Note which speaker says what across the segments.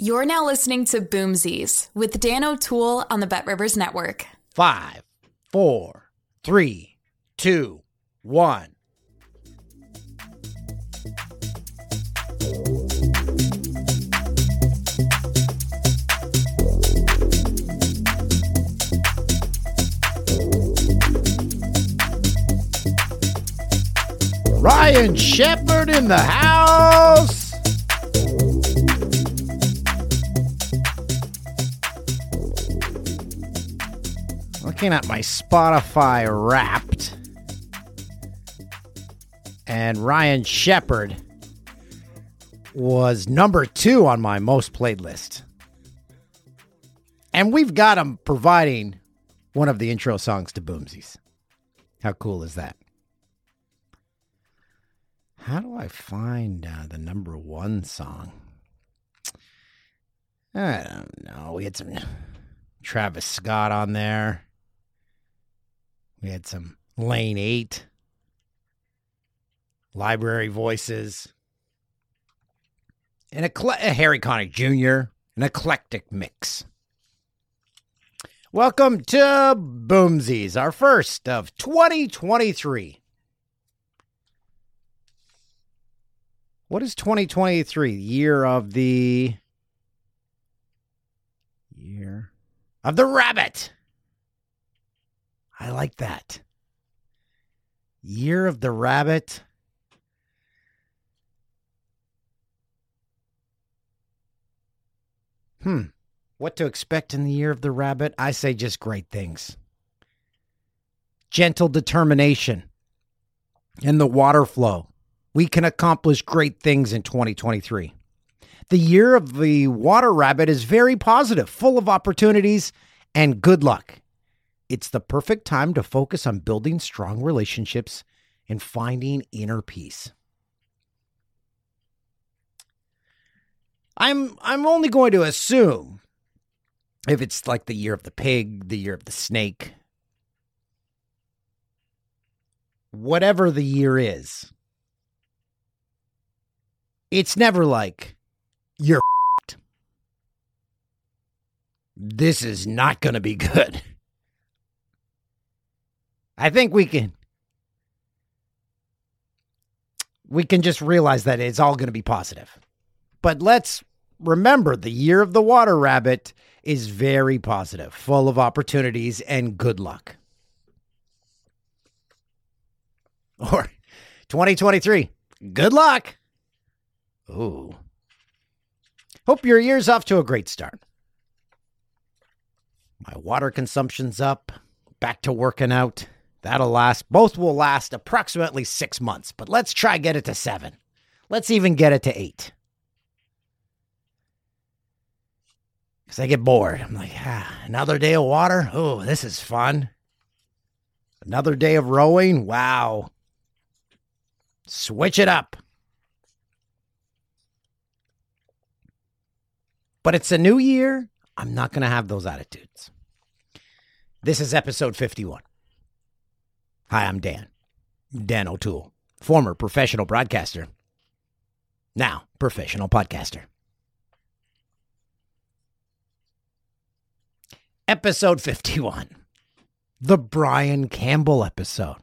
Speaker 1: You're now listening to Boomsies with Dan O'Toole on the Bet Rivers Network.
Speaker 2: Five, four, three, two, one. Ryan Shepard in the house. Looking at my Spotify wrapped. And Ryan Shepard was number two on my most played list. And we've got him providing one of the intro songs to Boomsies. How cool is that? How do I find uh, the number one song? I don't know. We had some Travis Scott on there. We had some Lane 8, Library Voices, and a, Harry Connick Jr., an eclectic mix. Welcome to Boomsies, our first of 2023. What is 2023? Year of the year of the rabbit. I like that. Year of the rabbit. Hmm. What to expect in the year of the rabbit? I say just great things. Gentle determination and the water flow. We can accomplish great things in 2023. The year of the water rabbit is very positive, full of opportunities and good luck. It's the perfect time to focus on building strong relationships and finding inner peace. I'm I'm only going to assume if it's like the year of the pig, the year of the snake, whatever the year is. It's never like you're this is not going to be good. I think we can we can just realize that it's all going to be positive. But let's remember the year of the water rabbit is very positive, full of opportunities and good luck. Or 2023, good luck. Ooh. Hope your year's off to a great start. My water consumption's up, back to working out. That'll last. Both will last approximately six months, but let's try get it to seven. Let's even get it to eight. Because I get bored. I'm like, ah, another day of water? Oh, this is fun. Another day of rowing? Wow. Switch it up. But it's a new year. I'm not going to have those attitudes. This is episode 51. Hi, I'm Dan. Dan O'Toole, former professional broadcaster, now professional podcaster. Episode 51 The Brian Campbell episode.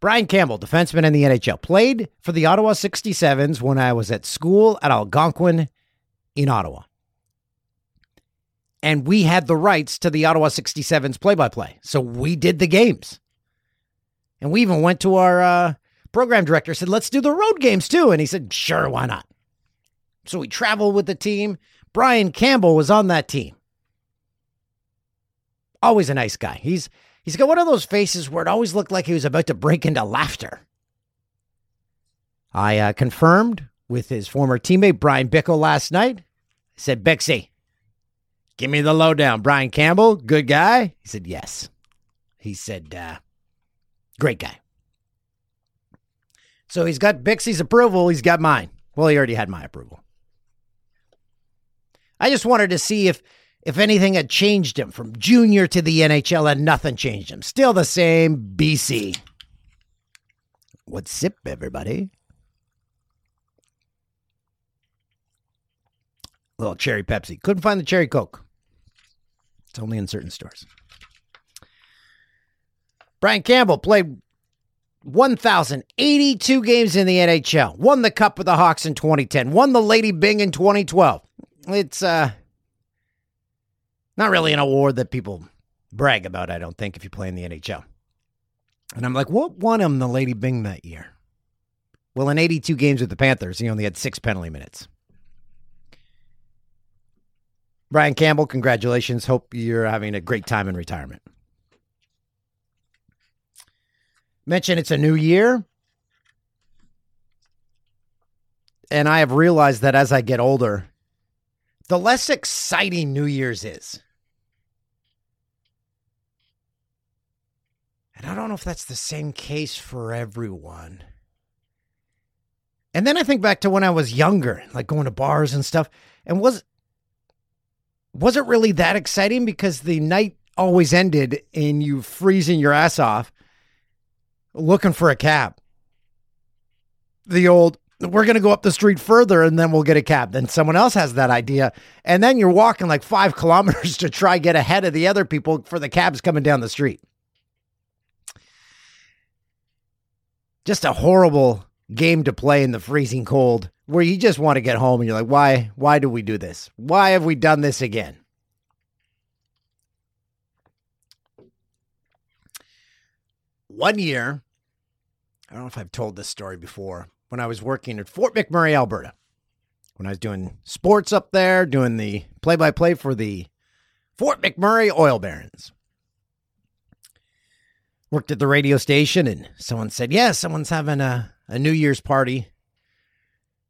Speaker 2: Brian Campbell, defenseman in the NHL, played for the Ottawa 67s when I was at school at Algonquin in Ottawa. and we had the rights to the Ottawa 67's play by play. So we did the games. And we even went to our uh, program director, said, let's do the road games too. And he said, sure, why not? So we traveled with the team. Brian Campbell was on that team. Always a nice guy. He's he's got one of those faces where it always looked like he was about to break into laughter. I uh, confirmed with his former teammate Bryan Bickell last night. I said, Bixie, give me the lowdown. Brian Campbell, good guy? He said, yes. He said, uh, great guy. So he's got Bixie's approval. He's got mine. Well, he already had my approval. I just wanted to see if if anything had changed him from junior to the NHL and nothing changed him. Still the same BC. What's sip, everybody? little cherry Pepsi. Couldn't find the cherry Coke. It's only in certain stores. Brian Campbell played 1,082 games in the NHL. Won the Cup with the Hawks in 2010. Won the Lady Byng in 2012. It's uh not really an award that people brag about, I don't think, if you play in the NHL. And I'm like, what won him the Lady Byng that year? Well, in 82 games with the Panthers, he only had six penalty minutes. Brian Campbell, congratulations. Hope you're having a great time in retirement. Mention it's a new year. And I have realized that as I get older, the less exciting New Year's is. And I don't know if that's the same case for everyone. And then I think back to when I was younger, like going to bars and stuff, and was was it really that exciting because the night always ended in you freezing your ass off looking for a cab. The old, we're going to go up the street further and then we'll get a cab. Then someone else has that idea. And then you're walking like five kilometers to try get ahead of the other people for the cabs coming down the street. Just a horrible game to play in the freezing cold where you just want to get home and you're like, why, why do we do this? Why have we done this again? One year, I don't know if I've told this story before, when I was working at Fort McMurray, Alberta, when I was doing sports up there, doing the play by play for the Fort McMurray Oil Barons. Worked at the radio station, and someone said, Yeah, someone's having a, a New Year's party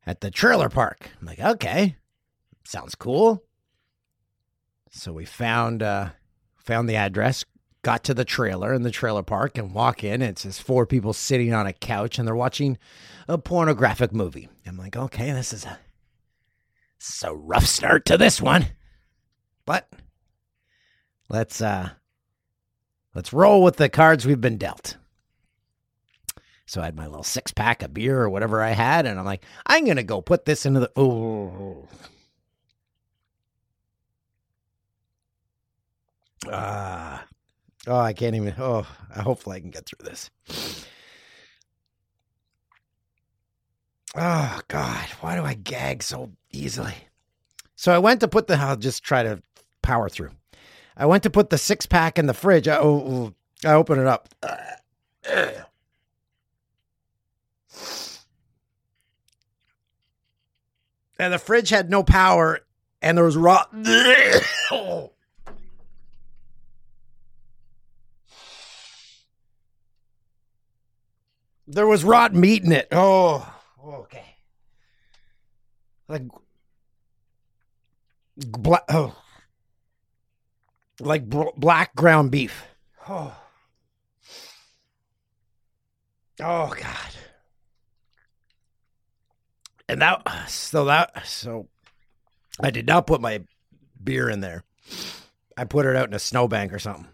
Speaker 2: at the trailer park. I'm like, okay, sounds cool. So we found uh, found the address, got to the trailer in the trailer park, and walk in. And it says four people sitting on a couch, and they're watching a pornographic movie. I'm like, okay, this is a this is a rough start to this one, but let's uh let's roll with the cards we've been dealt. So I had my little six pack of beer or whatever I had, and I'm like, I'm gonna go put this into the. Ah, oh, I can't even. Oh, hopefully I can get through this. Oh God, why do I gag so easily? So I went to put the. I'll just try to power through. I went to put the six pack in the fridge. I, oh, I open it up. and the fridge had no power and there was raw oh. There was rotten meat in it oh okay like black oh like bl- black ground beef oh oh god and that so that so I did not put my beer in there. I put it out in a snowbank or something.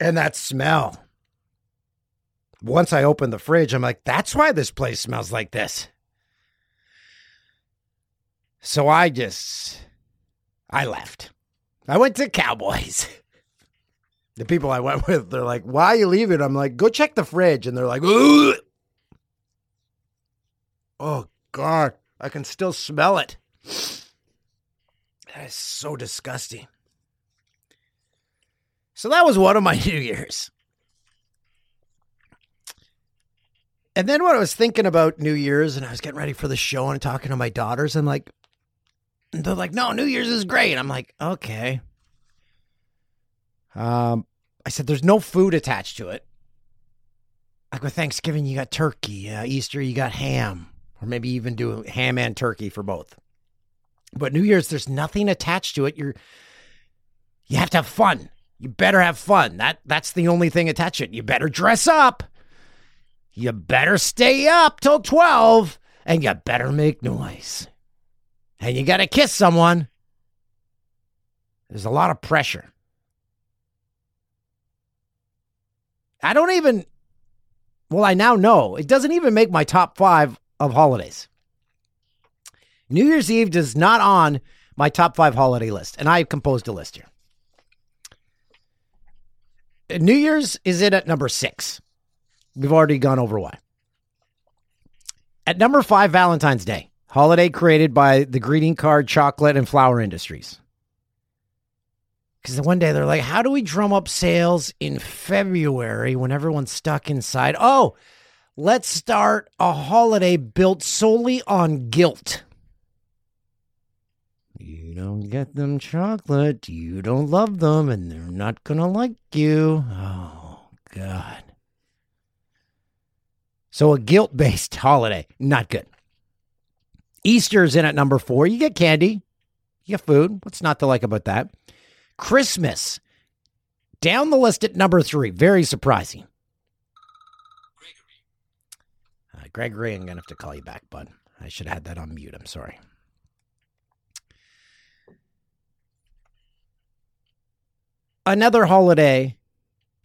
Speaker 2: And that smell. Once I opened the fridge, I'm like, that's why this place smells like this. So I just I left. I went to Cowboys. The people I went with, they're like, "Why are you leaving?" I'm like, "Go check the fridge," and they're like, Ugh! Oh God, I can still smell it. That is so disgusting. So that was one of my New Year's. And then when I was thinking about New Year's and I was getting ready for the show and talking to my daughters, I'm like, they're like, no, New Year's is great. I'm like, okay. Um, I said, there's no food attached to it. Like with Thanksgiving, you got turkey. Uh, Easter, you got ham, or maybe even do ham and turkey for both. But New Year's, there's nothing attached to it. You're you have to have fun. You better have fun. That that's the only thing attached to it. You better dress up. You better stay up till 12 and you better make noise. And you got to kiss someone. There's a lot of pressure. I don't even well, I now know it doesn't even make my top 5 of holidays. New Year's Eve does not on my top 5 holiday list and I composed a list here. New Year's is in at number 6. We've already gone over why. At number five, Valentine's Day, holiday created by the greeting card, chocolate, and flower industries. Because one day they're like, how do we drum up sales in February when everyone's stuck inside? Oh, let's start a holiday built solely on guilt. You don't get them chocolate, you don't love them, and they're not going to like you. Oh, God. So a guilt based holiday, not good. Easter's in at number four. You get candy, you get food. What's not to like about that? Christmas, down the list at number three. Very surprising. Gregory. Uh, Gregory, I'm going to have to call you back, bud. I should have had that on mute. I'm sorry. Another holiday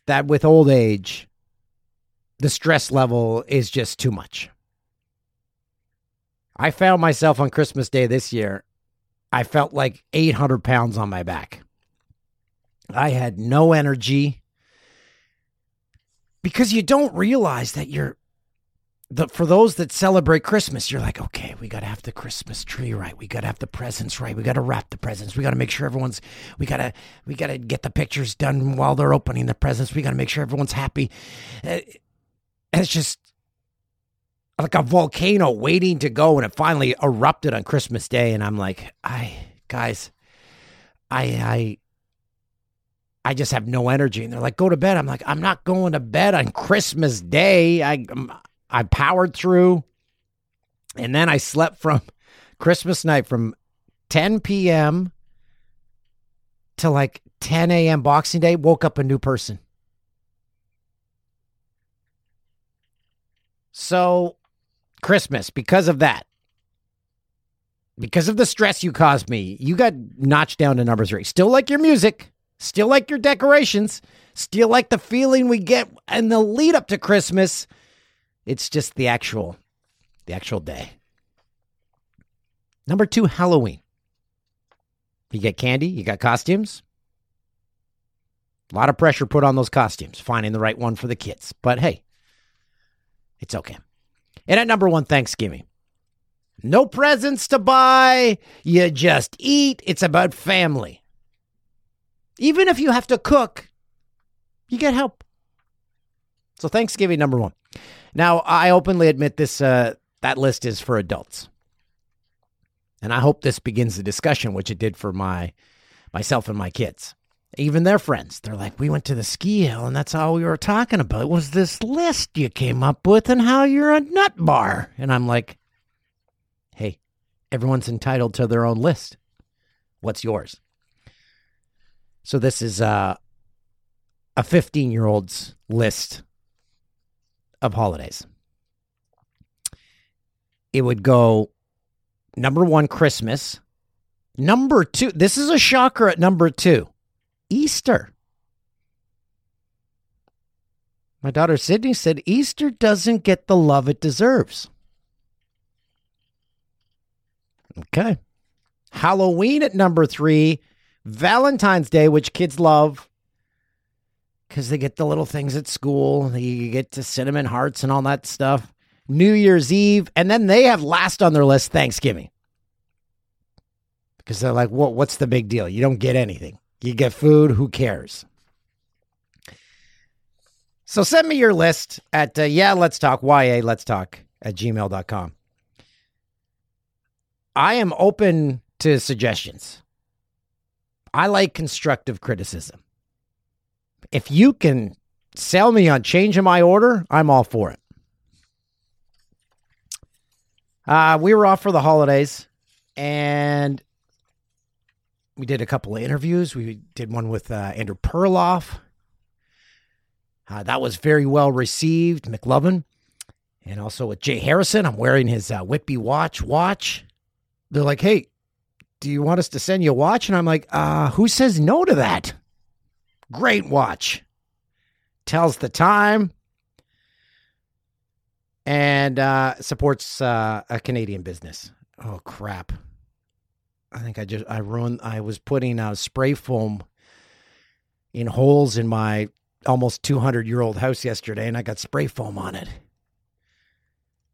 Speaker 2: that with old age the stress level is just too much. I found myself on Christmas Day this year. I felt like 800 pounds on my back. I had no energy because you don't realize that you're the for those that celebrate Christmas, you're like, okay, we got to have the Christmas tree right. We got to have the presents right. We got to wrap the presents. We got to make sure everyone's. We got to we got to get the pictures done while they're opening the presents. We got to make sure everyone's happy. Uh, and it's just like a volcano waiting to go and it finally erupted on Christmas Day and I'm like, I guys, I I I just have no energy and they're like, "Go to bed." I'm like, "I'm not going to bed on Christmas Day." I um, I powered through and then I slept from Christmas night from 10 p.m. to like 10 a.m. Boxing Day, woke up a new person. So, Christmas, because of that, because of the stress you caused me, you got notched down to number three. Still like your music, still like your decorations, still like the feeling we get in the lead up to Christmas. It's just the actual, the actual day. Number two, Halloween. You get candy, you got costumes. A lot of pressure put on those costumes, finding the right one for the kids. But hey, it's okay. And at number one, Thanksgiving. No presents to buy. You just eat. It's about family. Even if you have to cook, you get help. So Thanksgiving number one. Now I openly admit this. Uh, that list is for adults, and I hope this begins the discussion, which it did for my myself and my kids even their friends. They're like, we went to the ski hill, and that's all we were talking about was this list you came up with and how you're a nut bar. And I'm like, hey, everyone's entitled to their own list. What's yours? So this is uh, a 15 year old's list of holidays. It would go number one, Christmas. Number two, this is a shocker at number two Easter. My daughter Sydney said Easter doesn't get the love it deserves. Okay. Halloween at number three. Valentine's Day, which kids love because they get the little things at school. You get to cinnamon hearts and all that stuff. New Year's Eve. And then they have last on their list Thanksgiving. because they're like, "What? What's the big deal? You don't get anything. You get food. Who cares?" So send me your list at uh, yeah, let's talk ya let's talk at gmail.com. I am open to suggestions. I like constructive criticism. If you can sell me on changing my order, I'm all for it. Uh, we were off for the holidays and we did a couple of interviews. We did one with uh, Andrew Perloff. Uh, that was very well received, McLovin. And also with Jay Harrison. I'm wearing his uh, Whitby watch watch. They're like, hey, do you want us to send you a watch? And I'm like, uh, who says no to that? Great watch. Tells the time and uh, supports uh, a Canadian business. Oh crap! I think I just I ruined. I was putting uh, spray foam in holes in my almost 200 year old house yesterday, and I got spray foam on it.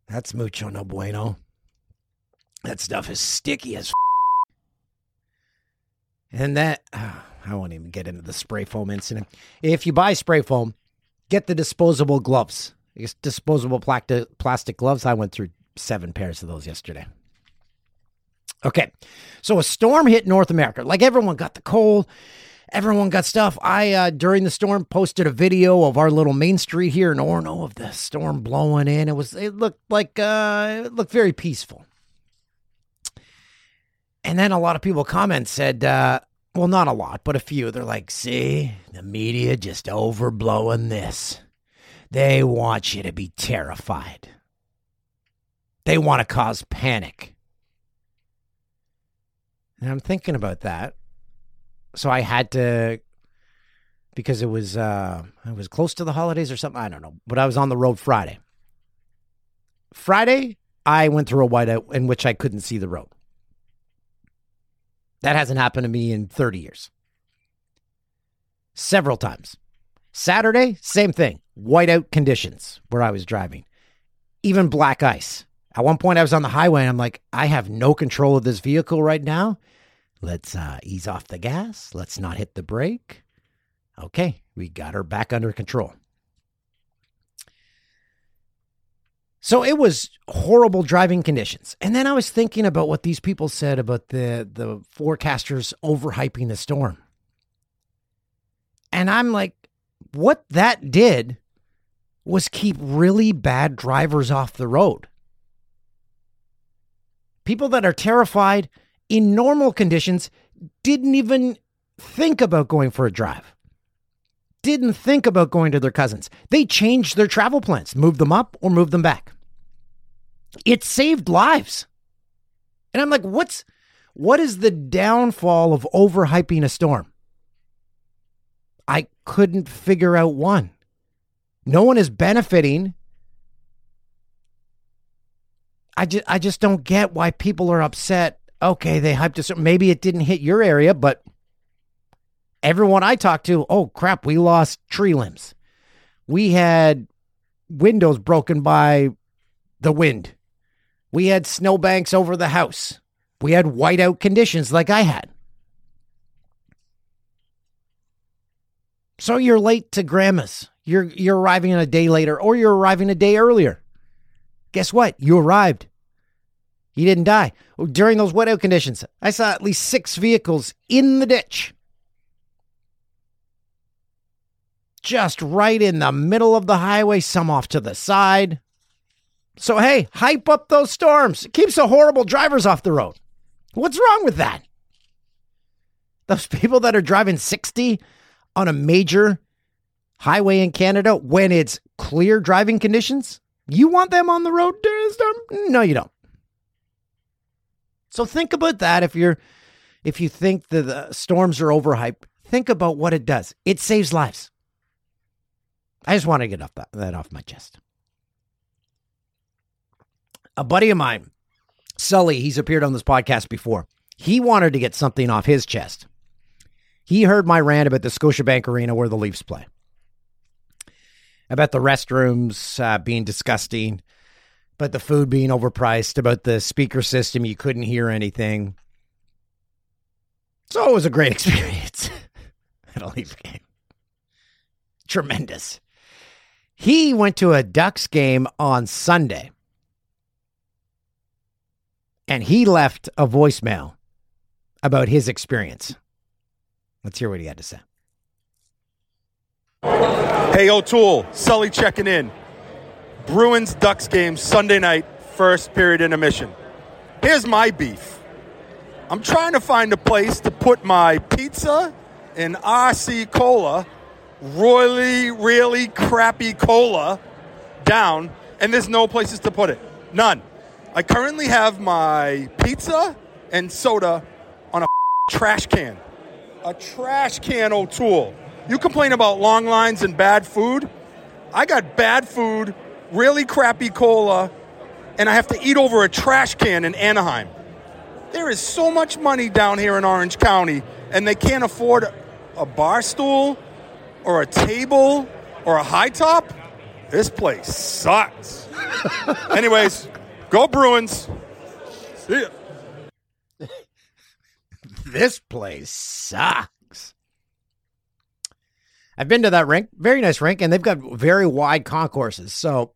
Speaker 2: That's mucho no bueno. That stuff is sticky as. F- and that I won't even get into the spray foam incident. If you buy spray foam, get the disposable gloves. Disposable plastic gloves. I went through seven pairs of those yesterday. Okay, so a storm hit North America. Like everyone got the cold, everyone got stuff. I uh, during the storm posted a video of our little main street here in Orono of the storm blowing in. It was it looked like uh, it looked very peaceful. And then a lot of people comment said, uh, well, not a lot, but a few. They're like, see, the media just overblowing this. They want you to be terrified. They want to cause panic. And I'm thinking about that. So I had to because it was uh it was close to the holidays or something, I don't know. But I was on the road Friday. Friday, I went through a whiteout in which I couldn't see the road. That hasn't happened to me in 30 years. Several times. Saturday, same thing. Whiteout conditions where I was driving. Even black ice. At one point, I was on the highway and I'm like, I have no control of this vehicle right now. Let's uh, ease off the gas. Let's not hit the brake. Okay, we got her back under control. So it was horrible driving conditions. And then I was thinking about what these people said about the the forecasters overhyping the storm. And I'm like what that did was keep really bad drivers off the road. People that are terrified in normal conditions didn't even think about going for a drive. Didn't think about going to their cousins. They changed their travel plans, moved them up or moved them back. It saved lives. And I'm like, what's what is the downfall of overhyping a storm? I couldn't figure out one. No one is benefiting. I just I just don't get why people are upset. Okay, they hyped us. Maybe it didn't hit your area, but everyone I talked to, oh crap, we lost tree limbs. We had windows broken by the wind. We had snowbanks over the house. We had whiteout conditions like I had. So you're late to grandma's. You're you're arriving a day later or you're arriving a day earlier. Guess what? You arrived. You didn't die. During those wet out conditions, I saw at least 6 vehicles in the ditch. Just right in the middle of the highway, some off to the side. So, hey, hype up those storms. It keeps the horrible drivers off the road. What's wrong with that? Those people that are driving 60 on a major highway in Canada when it's clear driving conditions, you want them on the road during the storm? No, you don't. So think about that if you're if you think the storms are overhyped, think about what it does. It saves lives. I just want to get off that, that off my chest a buddy of mine, Sully, he's appeared on this podcast before. He wanted to get something off his chest. He heard my rant about the Scotiabank Arena where the Leafs play, about the restrooms uh, being disgusting, about the food being overpriced, about the speaker system, you couldn't hear anything. So it was a great experience at a Leafs game. Tremendous. He went to a Ducks game on Sunday and he left a voicemail about his experience. Let's hear what he had to say.
Speaker 3: Hey, O'Toole, Sully checking in. Bruins Ducks game Sunday night, first period intermission. Here's my beef. I'm trying to find a place to put my pizza and RC cola, really, really crappy cola, down, and there's no places to put it. None. I currently have my pizza and soda on a trash can. A trash can, O'Toole. You complain about long lines and bad food. I got bad food, really crappy cola, and I have to eat over a trash can in Anaheim. There is so much money down here in Orange County, and they can't afford a bar stool or a table or a high top. This place sucks. Anyways, go Bruins. See ya.
Speaker 2: This place sucks. I've been to that rink, very nice rink, and they've got very wide concourses. So,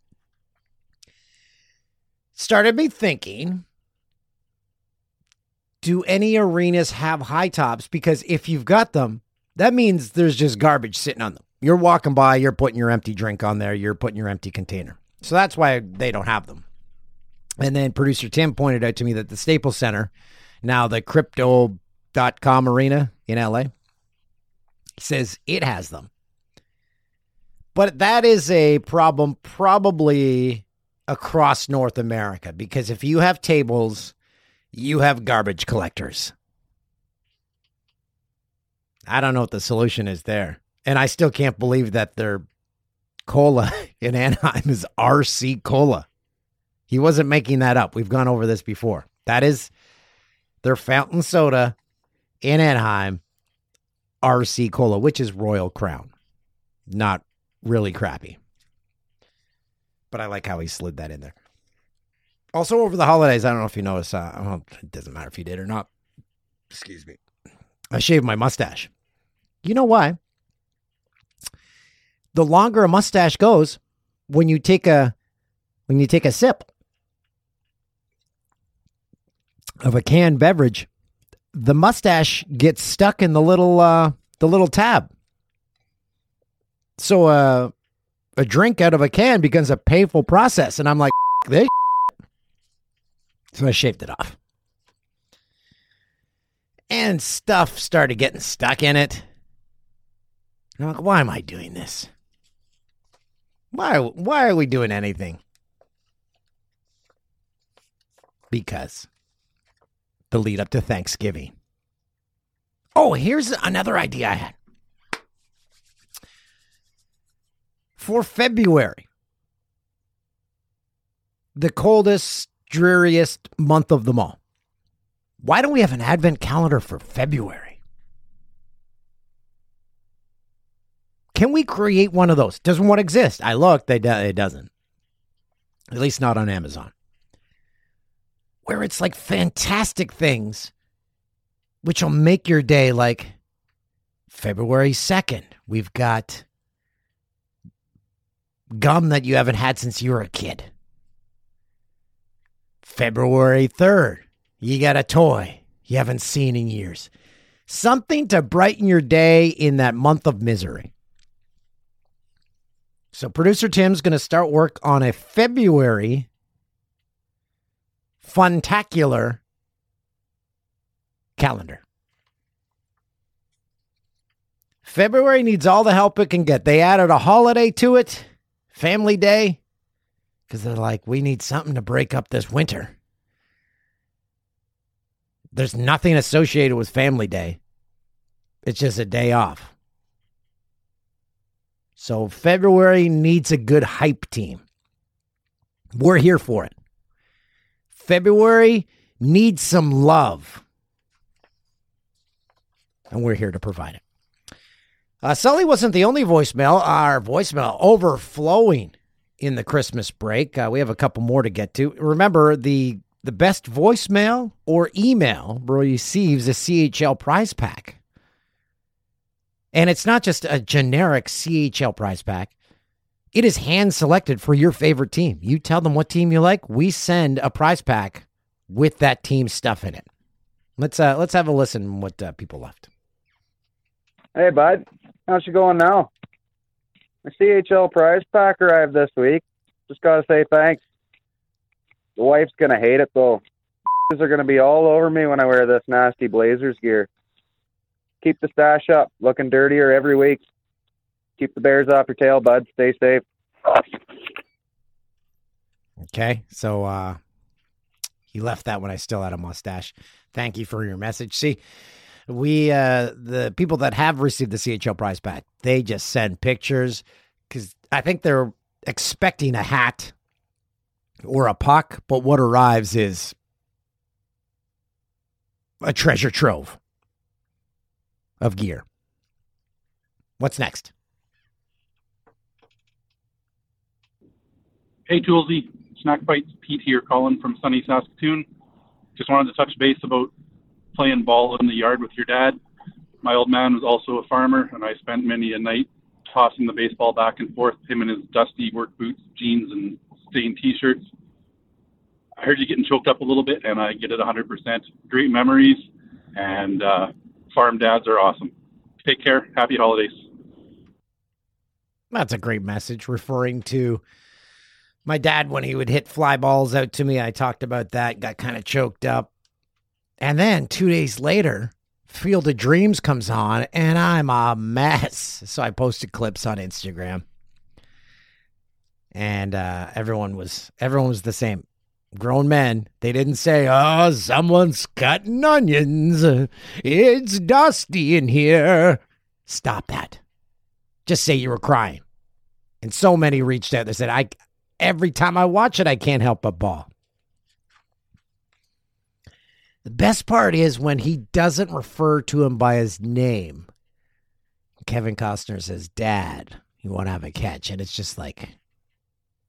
Speaker 2: started me thinking do any arenas have high tops? Because if you've got them, that means there's just garbage sitting on them. You're walking by, you're putting your empty drink on there, you're putting your empty container. So that's why they don't have them. And then producer Tim pointed out to me that the Staples Center, now the crypto.com arena in LA, says it has them. But that is a problem probably across North America because if you have tables, you have garbage collectors. I don't know what the solution is there. And I still can't believe that their cola in Anaheim is RC Cola. He wasn't making that up. We've gone over this before. That is their fountain soda in Anaheim, RC Cola, which is Royal Crown. Not really crappy. But I like how he slid that in there. Also, over the holidays, I don't know if you noticed, uh, well, it doesn't matter if you did or not. Excuse me. I shaved my mustache. You know why? The longer a mustache goes, when you take a when you take a sip of a canned beverage, the mustache gets stuck in the little uh, the little tab. So uh, a drink out of a can becomes a painful process, and I'm like, this. So I shaved it off, and stuff started getting stuck in it. And I'm like, why am I doing this? Why? Why are we doing anything? Because the lead up to Thanksgiving. Oh, here's another idea I had. For February, the coldest, dreariest month of them all. Why don't we have an advent calendar for February? Can we create one of those? Doesn't one exist? I looked, they do, it doesn't. At least not on Amazon. Where it's like fantastic things, which will make your day like February 2nd. We've got gum that you haven't had since you were a kid. February 3rd, you got a toy you haven't seen in years. Something to brighten your day in that month of misery. So, producer Tim's going to start work on a February funtacular calendar. February needs all the help it can get. They added a holiday to it, Family Day, because they're like, we need something to break up this winter. There's nothing associated with Family Day, it's just a day off. So February needs a good hype team. We're here for it. February needs some love. And we're here to provide it. Uh, Sully wasn't the only voicemail. Our voicemail overflowing in the Christmas break. Uh, we have a couple more to get to. Remember the the best voicemail or email receives a CHL prize pack. And it's not just a generic CHL prize pack. It is hand selected for your favorite team. You tell them what team you like, we send a prize pack with that team stuff in it. Let's uh let's have a listen what uh, people left.
Speaker 4: Hey bud, how's she going now? My CHL prize pack arrived this week. Just gotta say thanks. The wife's gonna hate it though. These are gonna be all over me when I wear this nasty Blazers gear. Keep the stash up, looking dirtier every week. Keep the bears off your tail, bud. Stay safe.
Speaker 2: Okay, so uh he left that when I still had a mustache. Thank you for your message. See, we uh the people that have received the CHL prize pack, they just send pictures because I think they're expecting a hat or a puck, but what arrives is a treasure trove of gear. What's next?
Speaker 5: Hey, Toolsy. Snack Bites Pete here, calling from sunny Saskatoon. Just wanted to touch base about playing ball in the yard with your dad. My old man was also a farmer, and I spent many a night tossing the baseball back and forth, him in his dusty work boots, jeans, and stained T-shirts. I heard you getting choked up a little bit, and I get it 100%. Great memories, and uh, farm dads are awesome. Take care. Happy holidays.
Speaker 2: That's a great message referring to my dad when he would hit fly balls out to me. I talked about that, got kind of choked up. And then two days later, Field of Dreams comes on and I'm a mess. So I posted clips on Instagram. And uh, everyone was everyone was the same. Grown men, they didn't say, "Oh, someone's cutting onions. It's dusty in here." Stop that. Just say you were crying. And so many reached out. They said, "I every time I watch it, I can't help but bawl." The best part is when he doesn't refer to him by his name. Kevin Costner says, Dad, you want to have a catch? And it's just like,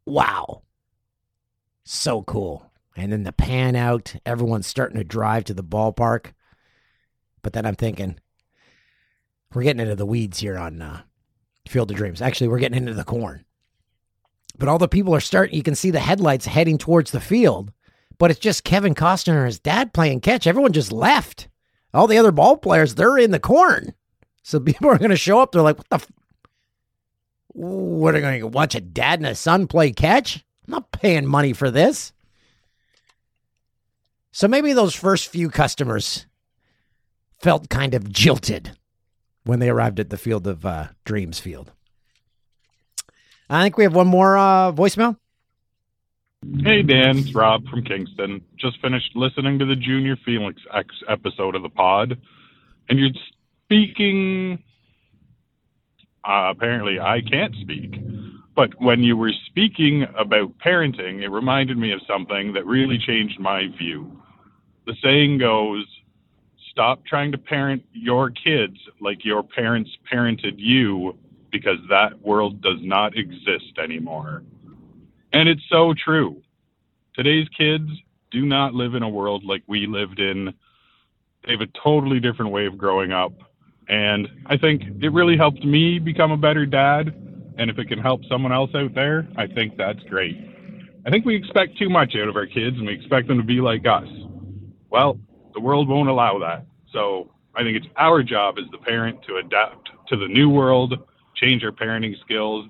Speaker 2: wow. So cool. And then the pan out, everyone's starting to drive to the ballpark. But then I'm thinking, we're getting into the weeds here on uh, Field of Dreams. Actually, we're getting into the corn. But all the people are starting, you can see the headlights heading towards the field but it's just Kevin Costner and his dad playing catch. Everyone just left. All the other ball players, they're in the corn. So people are going to show up. They're like, what the? F- what are going to watch a dad and a son play catch? I'm not paying money for this. So maybe those first few customers felt kind of jilted when they arrived at the Field of uh, Dreams field. I think we have one more uh, voicemail.
Speaker 6: Hey Dan, it's Rob from Kingston. Just finished listening to the Junior Felix X episode of the pod, and you're speaking. Uh, apparently, I can't speak. But when you were speaking about parenting, it reminded me of something that really changed my view. The saying goes, stop trying to parent your kids like your parents parented you because that world does not exist anymore. And it's so true. Today's kids do not live in a world like we lived in. They have a totally different way of growing up. And I think it really helped me become a better dad. And if it can help someone else out there, I think that's great. I think we expect too much out of our kids and we expect them to be like us. Well, the world won't allow that. So I think it's our job as the parent to adapt to the new world, change our parenting skills,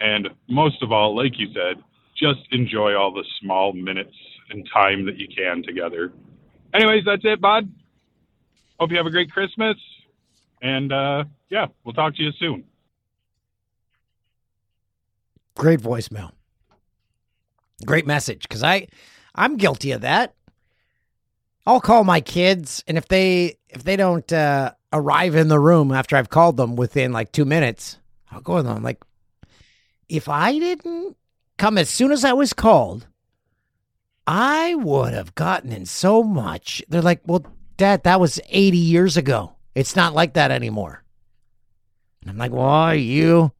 Speaker 6: and most of all, like you said, just enjoy all the small minutes and time that you can together. Anyways, that's it, bud. Hope you have a great Christmas. And uh, yeah, we'll talk to you soon.
Speaker 2: Great voicemail. Great message. Cause I I'm guilty of that. I'll call my kids and if they if they don't uh, arrive in the room after I've called them within like two minutes, I'll go with them. I'm like, if I didn't come as soon as I was called, I would have gotten in so much. They're like, well, Dad, that was 80 years ago. It's not like that anymore. And I'm like, well, you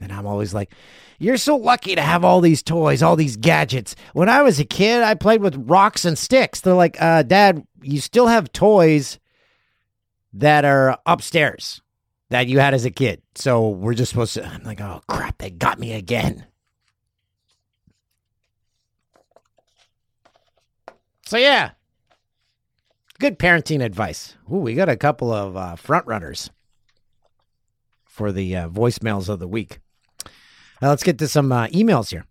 Speaker 2: And I'm always like, You're so lucky to have all these toys, all these gadgets. When I was a kid, I played with rocks and sticks. They're like, uh, Dad, you still have toys that are upstairs that you had as a kid. So we're just supposed to. I'm like, Oh, crap, they got me again. So, yeah, good parenting advice. Ooh, we got a couple of uh, front runners for the uh, voicemails of the week. Uh, let's get to some uh, emails here.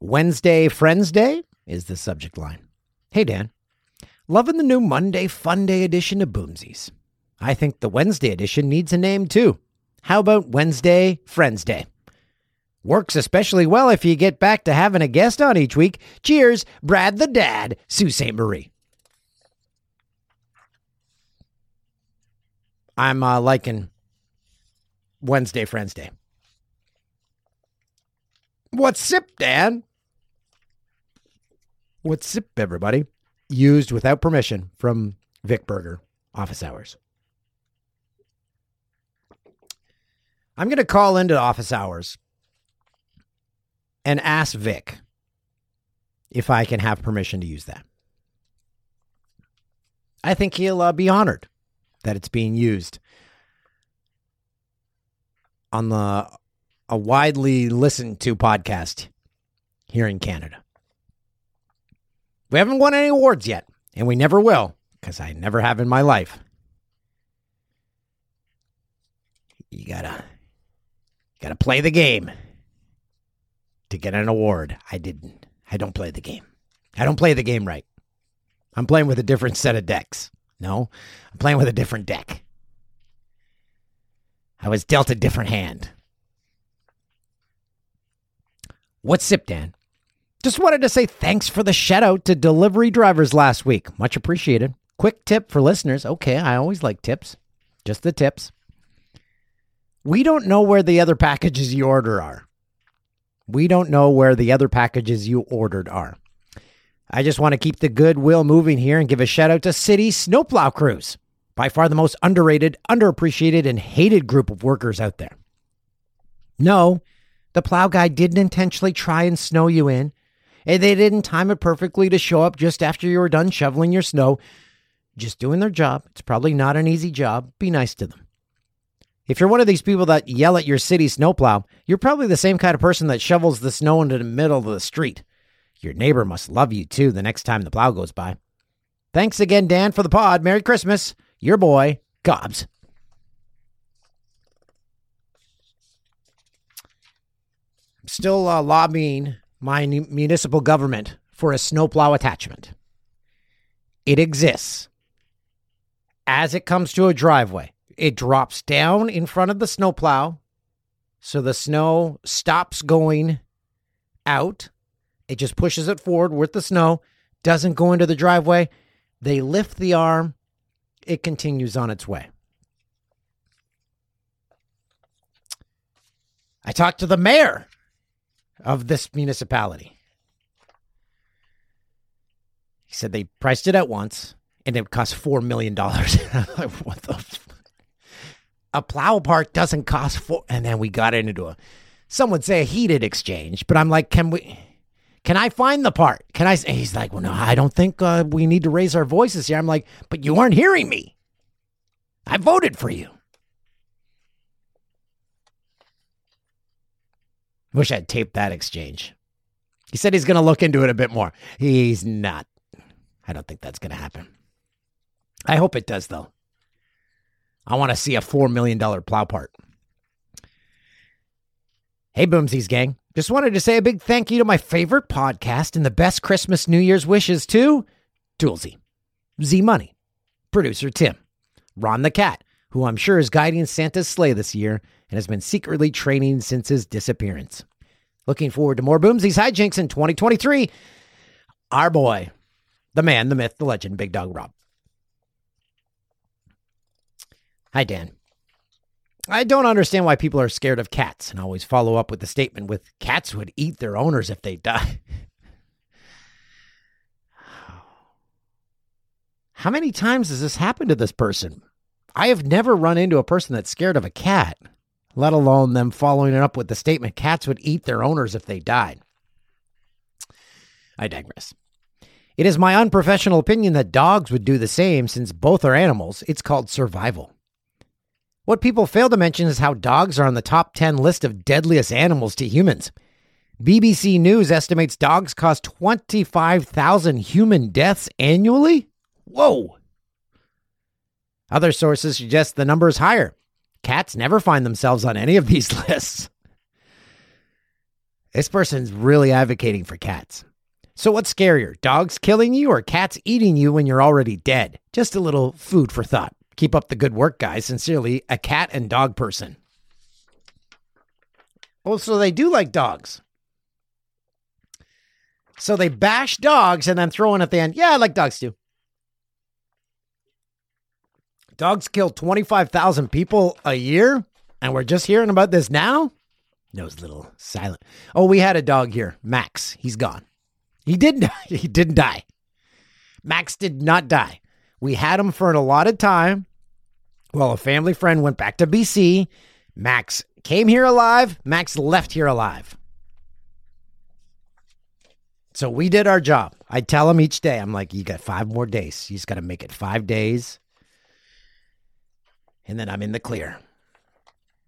Speaker 2: Wednesday Friends Day is the subject line. Hey, Dan. Loving the new Monday Fun Day edition of Boomsies. I think the Wednesday edition needs a name too. How about Wednesday Friends Day? Works especially well if you get back to having a guest on each week. Cheers, Brad the Dad, Sault Ste. Marie. I'm uh, liking Wednesday Friends Day. What's sip, Dan? What's sip, everybody? Used without permission from Vic Berger, office hours. I'm going to call into office hours and ask Vic if I can have permission to use that. I think he'll uh, be honored that it's being used on the a widely listened to podcast here in Canada. We haven't won any awards yet, and we never will because I never have in my life. You gotta, gotta play the game to get an award. I didn't. I don't play the game. I don't play the game right. I'm playing with a different set of decks. No, I'm playing with a different deck. I was dealt a different hand. What's Sip Dan? Just wanted to say thanks for the shout out to delivery drivers last week. Much appreciated. Quick tip for listeners. Okay, I always like tips. Just the tips. We don't know where the other packages you order are. We don't know where the other packages you ordered are. I just want to keep the goodwill moving here and give a shout out to City Snowplow Crews, by far the most underrated, underappreciated, and hated group of workers out there. No, the plow guy didn't intentionally try and snow you in, and they didn't time it perfectly to show up just after you were done shoveling your snow. Just doing their job. It's probably not an easy job. Be nice to them. If you're one of these people that yell at your city snowplow, you're probably the same kind of person that shovels the snow into the middle of the street. Your neighbor must love you too the next time the plow goes by. Thanks again, Dan, for the pod. Merry Christmas. Your boy, Gobs. I'm still uh, lobbying my municipal government for a snowplow attachment. It exists. As it comes to a driveway, it drops down in front of the snowplow so the snow stops going out it just pushes it forward with the snow, doesn't go into the driveway. They lift the arm, it continues on its way. I talked to the mayor of this municipality. He said they priced it at once and it cost $4 million. what the? A plow part doesn't cost four. And then we got into a, some would say a heated exchange, but I'm like, can we? Can I find the part? Can I? He's like, well, no, I don't think uh, we need to raise our voices here. I'm like, but you aren't hearing me. I voted for you. Wish I'd taped that exchange. He said he's going to look into it a bit more. He's not. I don't think that's going to happen. I hope it does, though. I want to see a $4 million plow part. Hey, Boomsies gang. Just wanted to say a big thank you to my favorite podcast and the best Christmas New Year's wishes to Toolsy, Z Money, producer Tim, Ron the Cat, who I'm sure is guiding Santa's sleigh this year and has been secretly training since his disappearance. Looking forward to more Boomsies hijinks in 2023. Our boy, the man, the myth, the legend, Big Dog Rob. Hi, Dan. I don't understand why people are scared of cats and always follow up with the statement with cats would eat their owners if they die. How many times has this happened to this person? I have never run into a person that's scared of a cat. let alone them following it up with the statement cats would eat their owners if they died. I digress. It is my unprofessional opinion that dogs would do the same since both are animals. It's called survival. What people fail to mention is how dogs are on the top 10 list of deadliest animals to humans. BBC News estimates dogs cause 25,000 human deaths annually? Whoa! Other sources suggest the number is higher. Cats never find themselves on any of these lists. This person's really advocating for cats. So, what's scarier, dogs killing you or cats eating you when you're already dead? Just a little food for thought. Keep up the good work, guys. Sincerely, a cat and dog person. Oh, so they do like dogs. So they bash dogs and then throw in at the end, yeah, I like dogs too. Dogs kill 25,000 people a year, and we're just hearing about this now? Nose little silent. Oh, we had a dog here, Max. He's gone. He didn't he didn't die. Max did not die. We had him for an allotted time. Well, a family friend went back to BC. Max came here alive. Max left here alive. So we did our job. I tell him each day, I'm like, you got five more days. You just got to make it five days. And then I'm in the clear.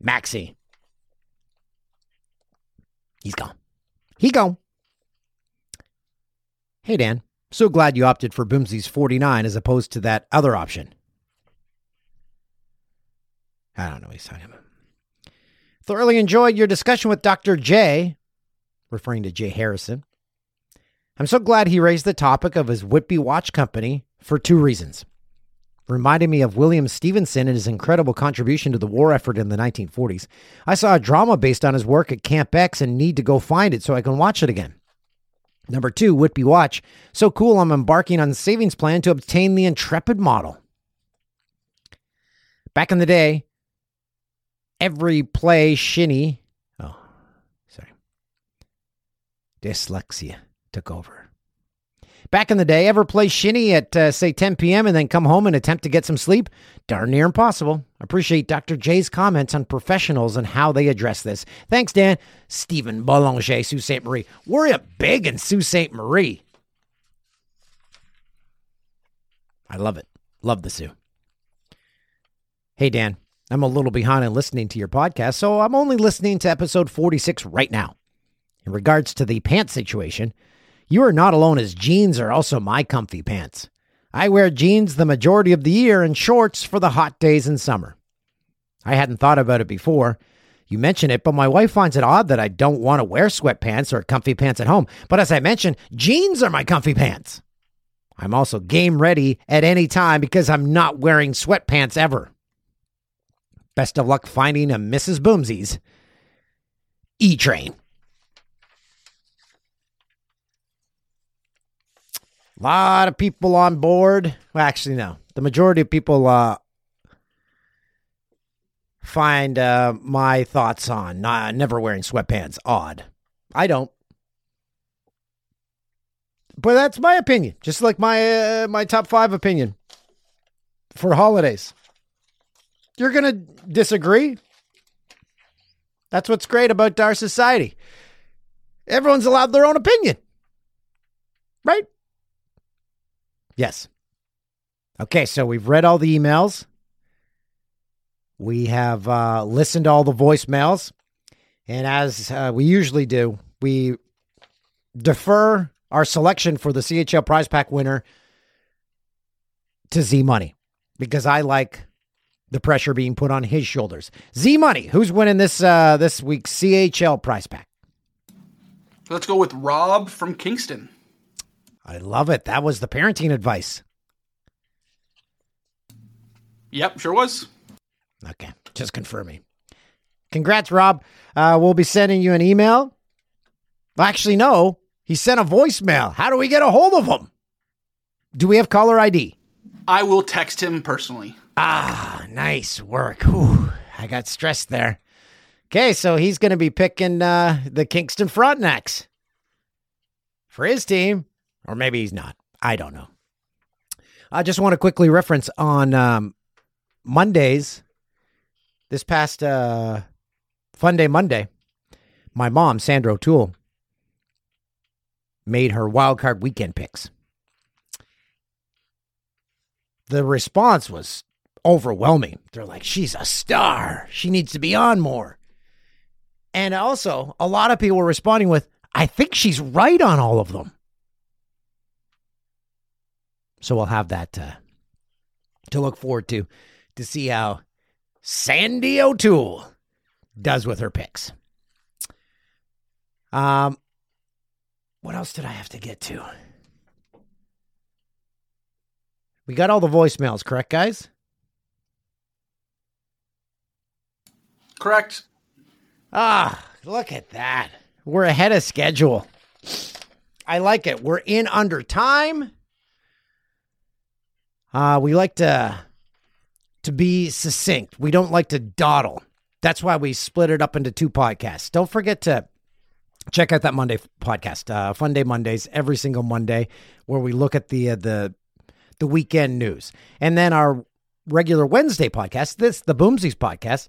Speaker 2: Maxie. He's gone. He gone. Hey, Dan. So glad you opted for Boomsy's 49 as opposed to that other option. I don't know what he's talking about. Thoroughly enjoyed your discussion with Dr. J, referring to Jay Harrison. I'm so glad he raised the topic of his Whitby Watch Company for two reasons. Reminding me of William Stephenson and his incredible contribution to the war effort in the 1940s. I saw a drama based on his work at Camp X and need to go find it so I can watch it again. Number two, Whitby Watch. So cool, I'm embarking on a savings plan to obtain the Intrepid model. Back in the day, every play shinny. Oh, sorry. Dyslexia took over. Back in the day, ever play shinny at, uh, say, 10 p.m. and then come home and attempt to get some sleep? Darn near impossible. Appreciate Dr. J's comments on professionals and how they address this. Thanks, Dan. Stephen Boulanger, Sault Ste. Marie. We're a big in Sault Ste. Marie. I love it. Love the Sioux. Hey, Dan. I'm a little behind in listening to your podcast, so I'm only listening to episode 46 right now. In regards to the pants situation, you are not alone as jeans are also my comfy pants. I wear jeans the majority of the year and shorts for the hot days in summer. I hadn't thought about it before. You mention it, but my wife finds it odd that I don't want to wear sweatpants or comfy pants at home. But as I mentioned, jeans are my comfy pants. I'm also game ready at any time because I'm not wearing sweatpants ever. Best of luck finding a Mrs. Boomsies. E Train. A lot of people on board. Well, actually, no. The majority of people uh, find uh, my thoughts on not, never wearing sweatpants odd. I don't. But that's my opinion. Just like my uh, my top five opinion for holidays. You're gonna disagree. That's what's great about our society. Everyone's allowed their own opinion, right? Yes. Okay, so we've read all the emails. We have uh, listened to all the voicemails. And as uh, we usually do, we defer our selection for the CHL prize pack winner to Z Money because I like the pressure being put on his shoulders. Z Money, who's winning this uh, this week's CHL prize pack?
Speaker 7: Let's go with Rob from Kingston.
Speaker 2: I love it. That was the parenting advice.
Speaker 7: Yep, sure was.
Speaker 2: Okay, just confirming. Congrats, Rob. Uh, we'll be sending you an email. Actually, no. He sent a voicemail. How do we get a hold of him? Do we have caller ID?
Speaker 7: I will text him personally.
Speaker 2: Ah, nice work. Whew, I got stressed there. Okay, so he's going to be picking uh, the Kingston Frontenacs for his team, or maybe he's not. I don't know. I just want to quickly reference on um, Mondays, this past uh, Fun Day Monday, my mom, Sandra O'Toole, made her wild card weekend picks. The response was overwhelming. They're like, she's a star. She needs to be on more. And also, a lot of people were responding with, I think she's right on all of them. So we'll have that uh, to look forward to to see how Sandy O'Toole does with her picks. Um, what else did I have to get to? We got all the voicemails, correct, guys?
Speaker 7: Correct.
Speaker 2: Ah, look at that. We're ahead of schedule. I like it. We're in under time. Uh, we like to to be succinct. We don't like to dawdle. That's why we split it up into two podcasts. Don't forget to check out that Monday podcast, uh, Fun Day Mondays, every single Monday, where we look at the uh, the the weekend news, and then our regular Wednesday podcast. This the Boomsies podcast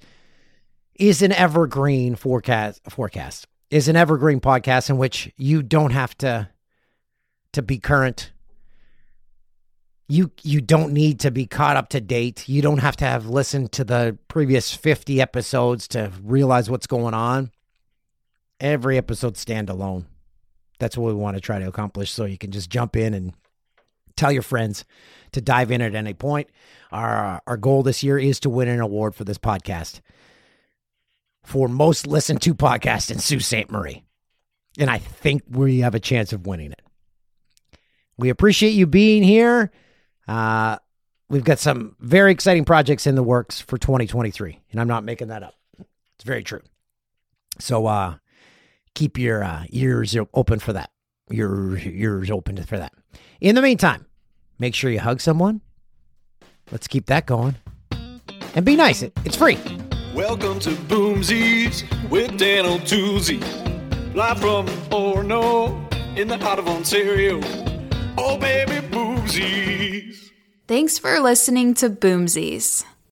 Speaker 2: is an evergreen forecast. Forecast is an evergreen podcast in which you don't have to to be current you you don't need to be caught up to date. You don't have to have listened to the previous 50 episodes to realize what's going on. Every episode stand alone. That's what we want to try to accomplish so you can just jump in and tell your friends to dive in at any point. Our our goal this year is to win an award for this podcast for most listened to podcast in Sault Ste. Marie. And I think we have a chance of winning it. We appreciate you being here. Uh, we've got some very exciting projects in the works for 2023, and I'm not making that up. It's very true. So uh, keep your uh, ears open for that. Your ears open for that. In the meantime, make sure you hug someone. Let's keep that going. And be nice. It, it's free.
Speaker 8: Welcome to Boomsies with Dan O'Toole. Live from Orono in the heart of Ontario. Oh, baby, boomsies.
Speaker 1: Thanks for listening to Boomsies.